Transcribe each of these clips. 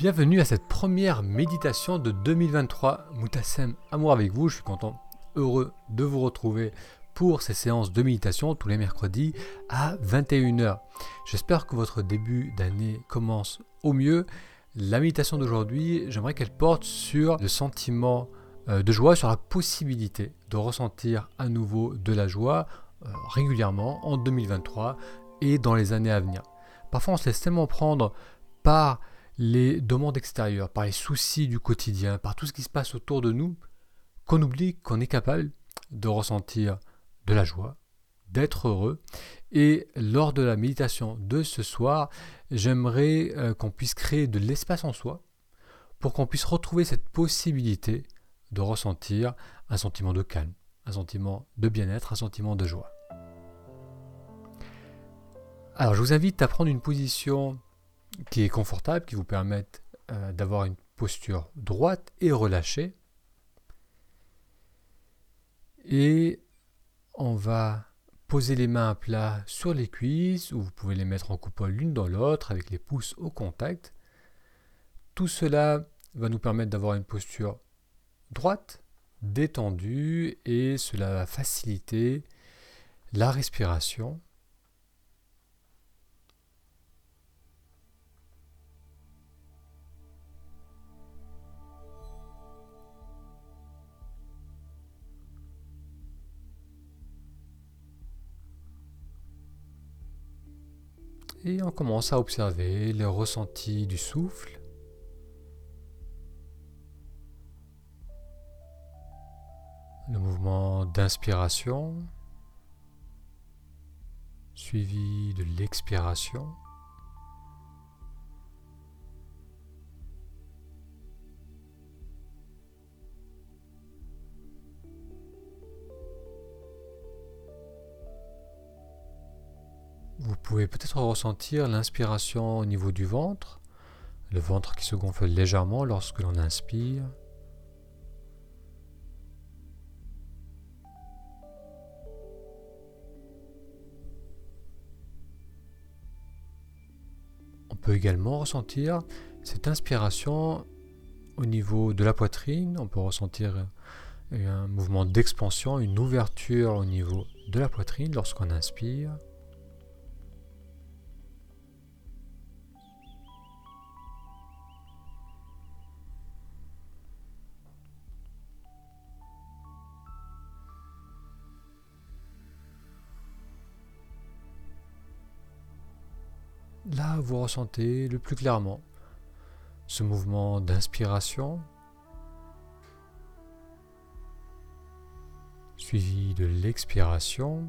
Bienvenue à cette première méditation de 2023. Moutassem, amour avec vous. Je suis content, heureux de vous retrouver pour ces séances de méditation tous les mercredis à 21h. J'espère que votre début d'année commence au mieux. La méditation d'aujourd'hui, j'aimerais qu'elle porte sur le sentiment euh, de joie, sur la possibilité de ressentir à nouveau de la joie euh, régulièrement en 2023 et dans les années à venir. Parfois on se laisse tellement prendre par les demandes extérieures, par les soucis du quotidien, par tout ce qui se passe autour de nous, qu'on oublie qu'on est capable de ressentir de la joie, d'être heureux. Et lors de la méditation de ce soir, j'aimerais euh, qu'on puisse créer de l'espace en soi pour qu'on puisse retrouver cette possibilité de ressentir un sentiment de calme, un sentiment de bien-être, un sentiment de joie. Alors je vous invite à prendre une position qui est confortable, qui vous permettent euh, d'avoir une posture droite et relâchée. Et on va poser les mains à plat sur les cuisses, ou vous pouvez les mettre en coupole l'une dans l'autre avec les pouces au contact. Tout cela va nous permettre d'avoir une posture droite, détendue, et cela va faciliter la respiration Et on commence à observer les ressentis du souffle. Le mouvement d'inspiration suivi de l'expiration. Pouvez peut-être ressentir l'inspiration au niveau du ventre, le ventre qui se gonfle légèrement lorsque l'on inspire. On peut également ressentir cette inspiration au niveau de la poitrine. On peut ressentir un mouvement d'expansion, une ouverture au niveau de la poitrine lorsqu'on inspire. Vous ressentez le plus clairement ce mouvement d'inspiration suivi de l'expiration.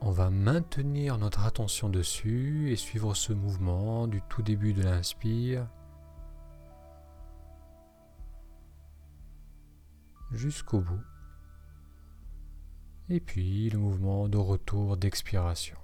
On va maintenir notre attention dessus et suivre ce mouvement du tout début de l'inspire jusqu'au bout et puis le mouvement de retour d'expiration.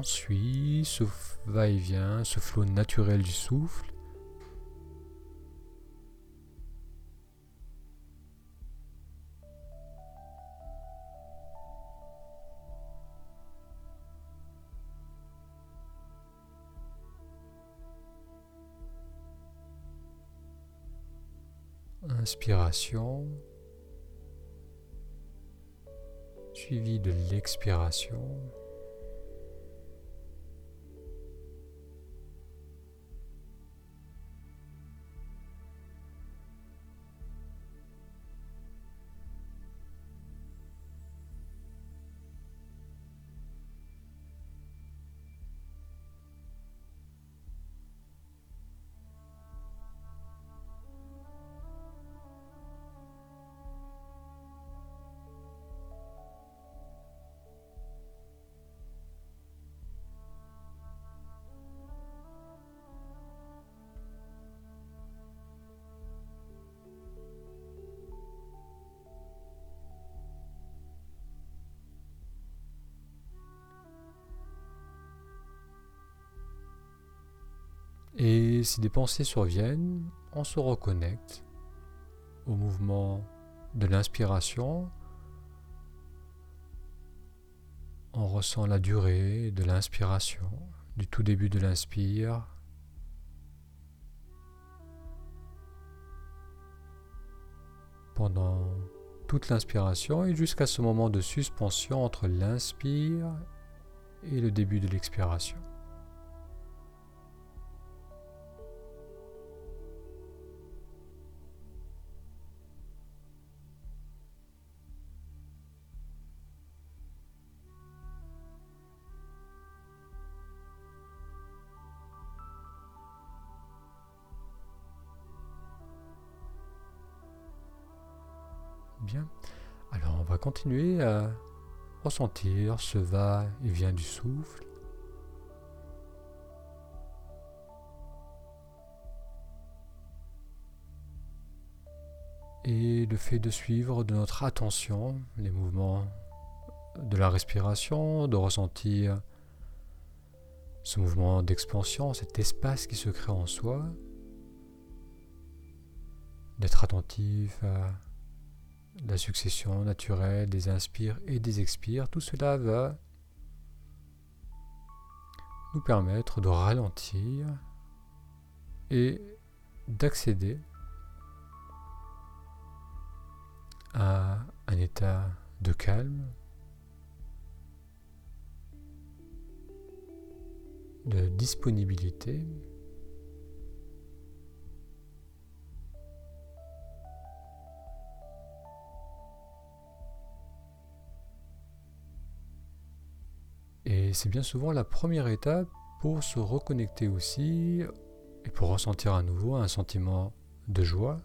Ensuite, ce va-et-vient, ce flot naturel du souffle. Inspiration, suivi de l'expiration. Et si des pensées surviennent, on se reconnecte au mouvement de l'inspiration. On ressent la durée de l'inspiration, du tout début de l'inspire pendant toute l'inspiration et jusqu'à ce moment de suspension entre l'inspire et le début de l'expiration. Alors on va continuer à ressentir ce va et vient du souffle. Et le fait de suivre de notre attention les mouvements de la respiration, de ressentir ce mouvement d'expansion, cet espace qui se crée en soi, d'être attentif à la succession naturelle des inspires et des expires, tout cela va nous permettre de ralentir et d'accéder à un état de calme, de disponibilité Et c'est bien souvent la première étape pour se reconnecter aussi et pour ressentir à nouveau un sentiment de joie.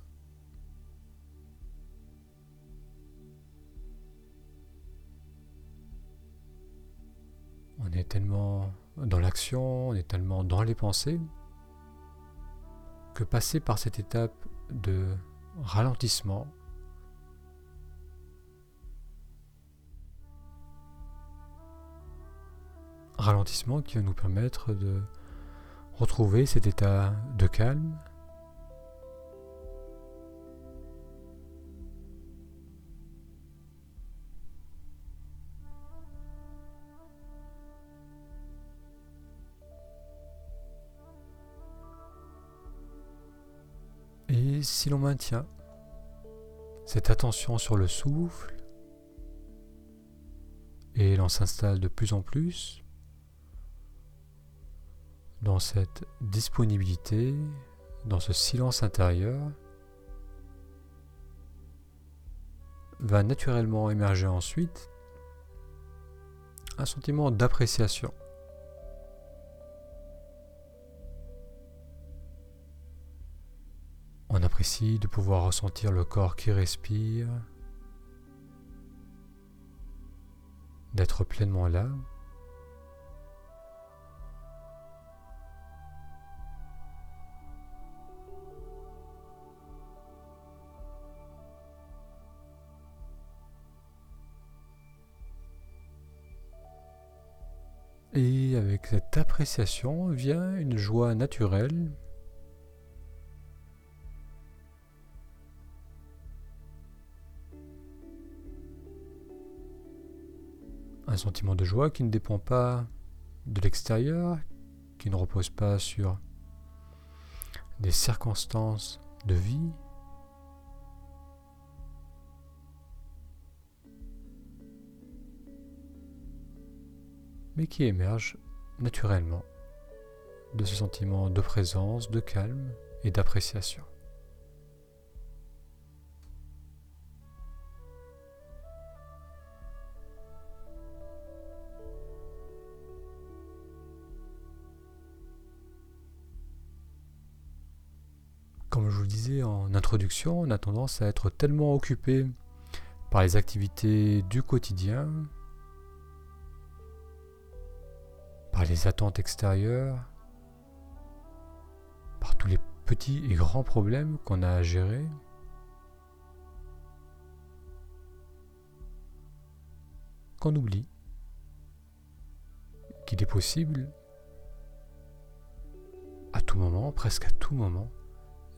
On est tellement dans l'action, on est tellement dans les pensées, que passer par cette étape de ralentissement ralentissement qui va nous permettre de retrouver cet état de calme. Et si l'on maintient cette attention sur le souffle, et l'on s'installe de plus en plus dans cette disponibilité, dans ce silence intérieur, va naturellement émerger ensuite un sentiment d'appréciation. On apprécie de pouvoir ressentir le corps qui respire, d'être pleinement là. Vient une joie naturelle. Un sentiment de joie qui ne dépend pas de l'extérieur, qui ne repose pas sur des circonstances de vie, mais qui émerge naturellement de ce sentiment de présence, de calme et d'appréciation. Comme je vous le disais en introduction, on a tendance à être tellement occupé par les activités du quotidien par les attentes extérieures, par tous les petits et grands problèmes qu'on a à gérer. Qu'on oublie qu'il est possible à tout moment, presque à tout moment,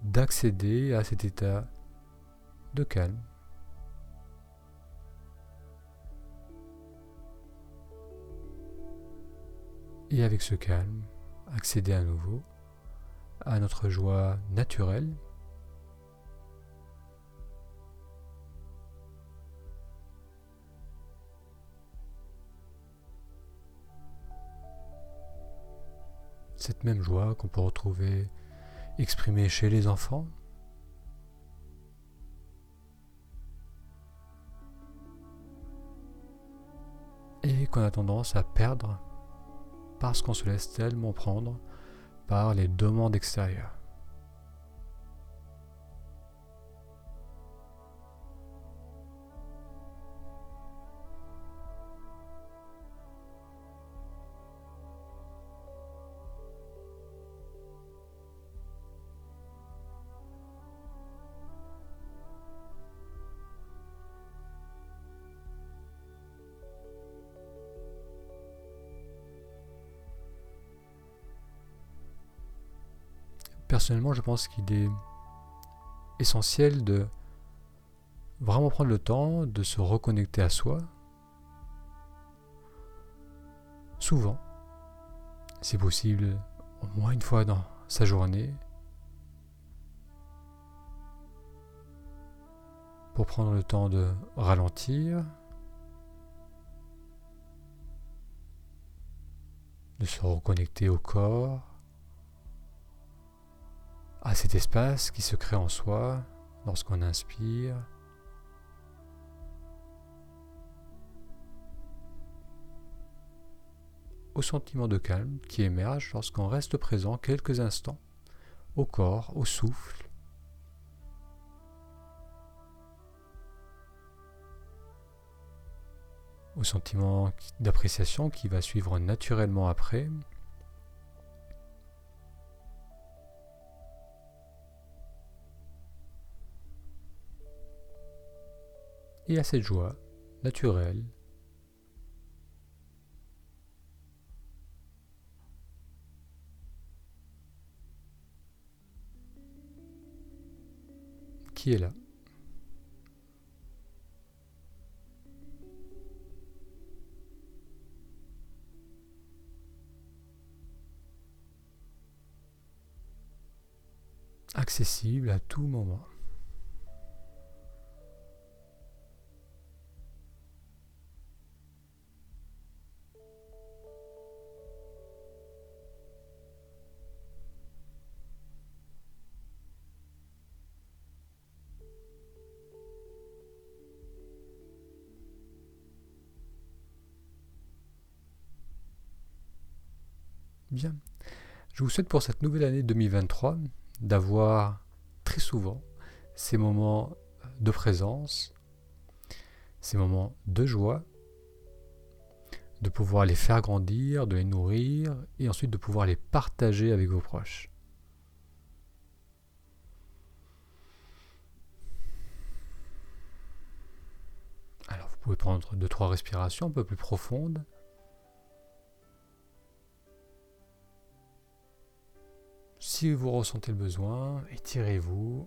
d'accéder à cet état de calme. Et avec ce calme, accéder à nouveau à notre joie naturelle. Cette même joie qu'on peut retrouver exprimée chez les enfants, et qu'on a tendance à perdre parce qu'on se laisse tellement prendre par les demandes extérieures. Personnellement, je pense qu'il est essentiel de vraiment prendre le temps de se reconnecter à soi. Souvent, si possible, au moins une fois dans sa journée, pour prendre le temps de ralentir, de se reconnecter au corps, à cet espace qui se crée en soi lorsqu'on inspire. au sentiment de calme qui émerge lorsqu'on reste présent quelques instants au corps, au souffle, au sentiment d'appréciation qui va suivre naturellement après, et à cette joie naturelle qui est là? accessible à tout moment. Je vous souhaite pour cette nouvelle année 2023 d'avoir très souvent ces moments de présence, ces moments de joie, de pouvoir les faire grandir, de les nourrir et ensuite de pouvoir les partager avec vos proches. Alors vous pouvez prendre deux trois respirations un peu plus profondes. Si vous ressentez le besoin, étirez-vous.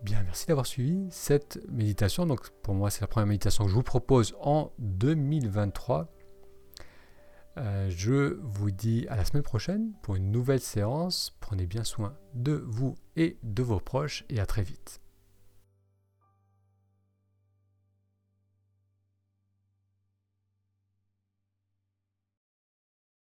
Bien, merci d'avoir suivi cette méditation. Donc pour moi, c'est la première méditation que je vous propose en 2023. Euh, je vous dis à la semaine prochaine pour une nouvelle séance. Prenez bien soin de vous et de vos proches et à très vite.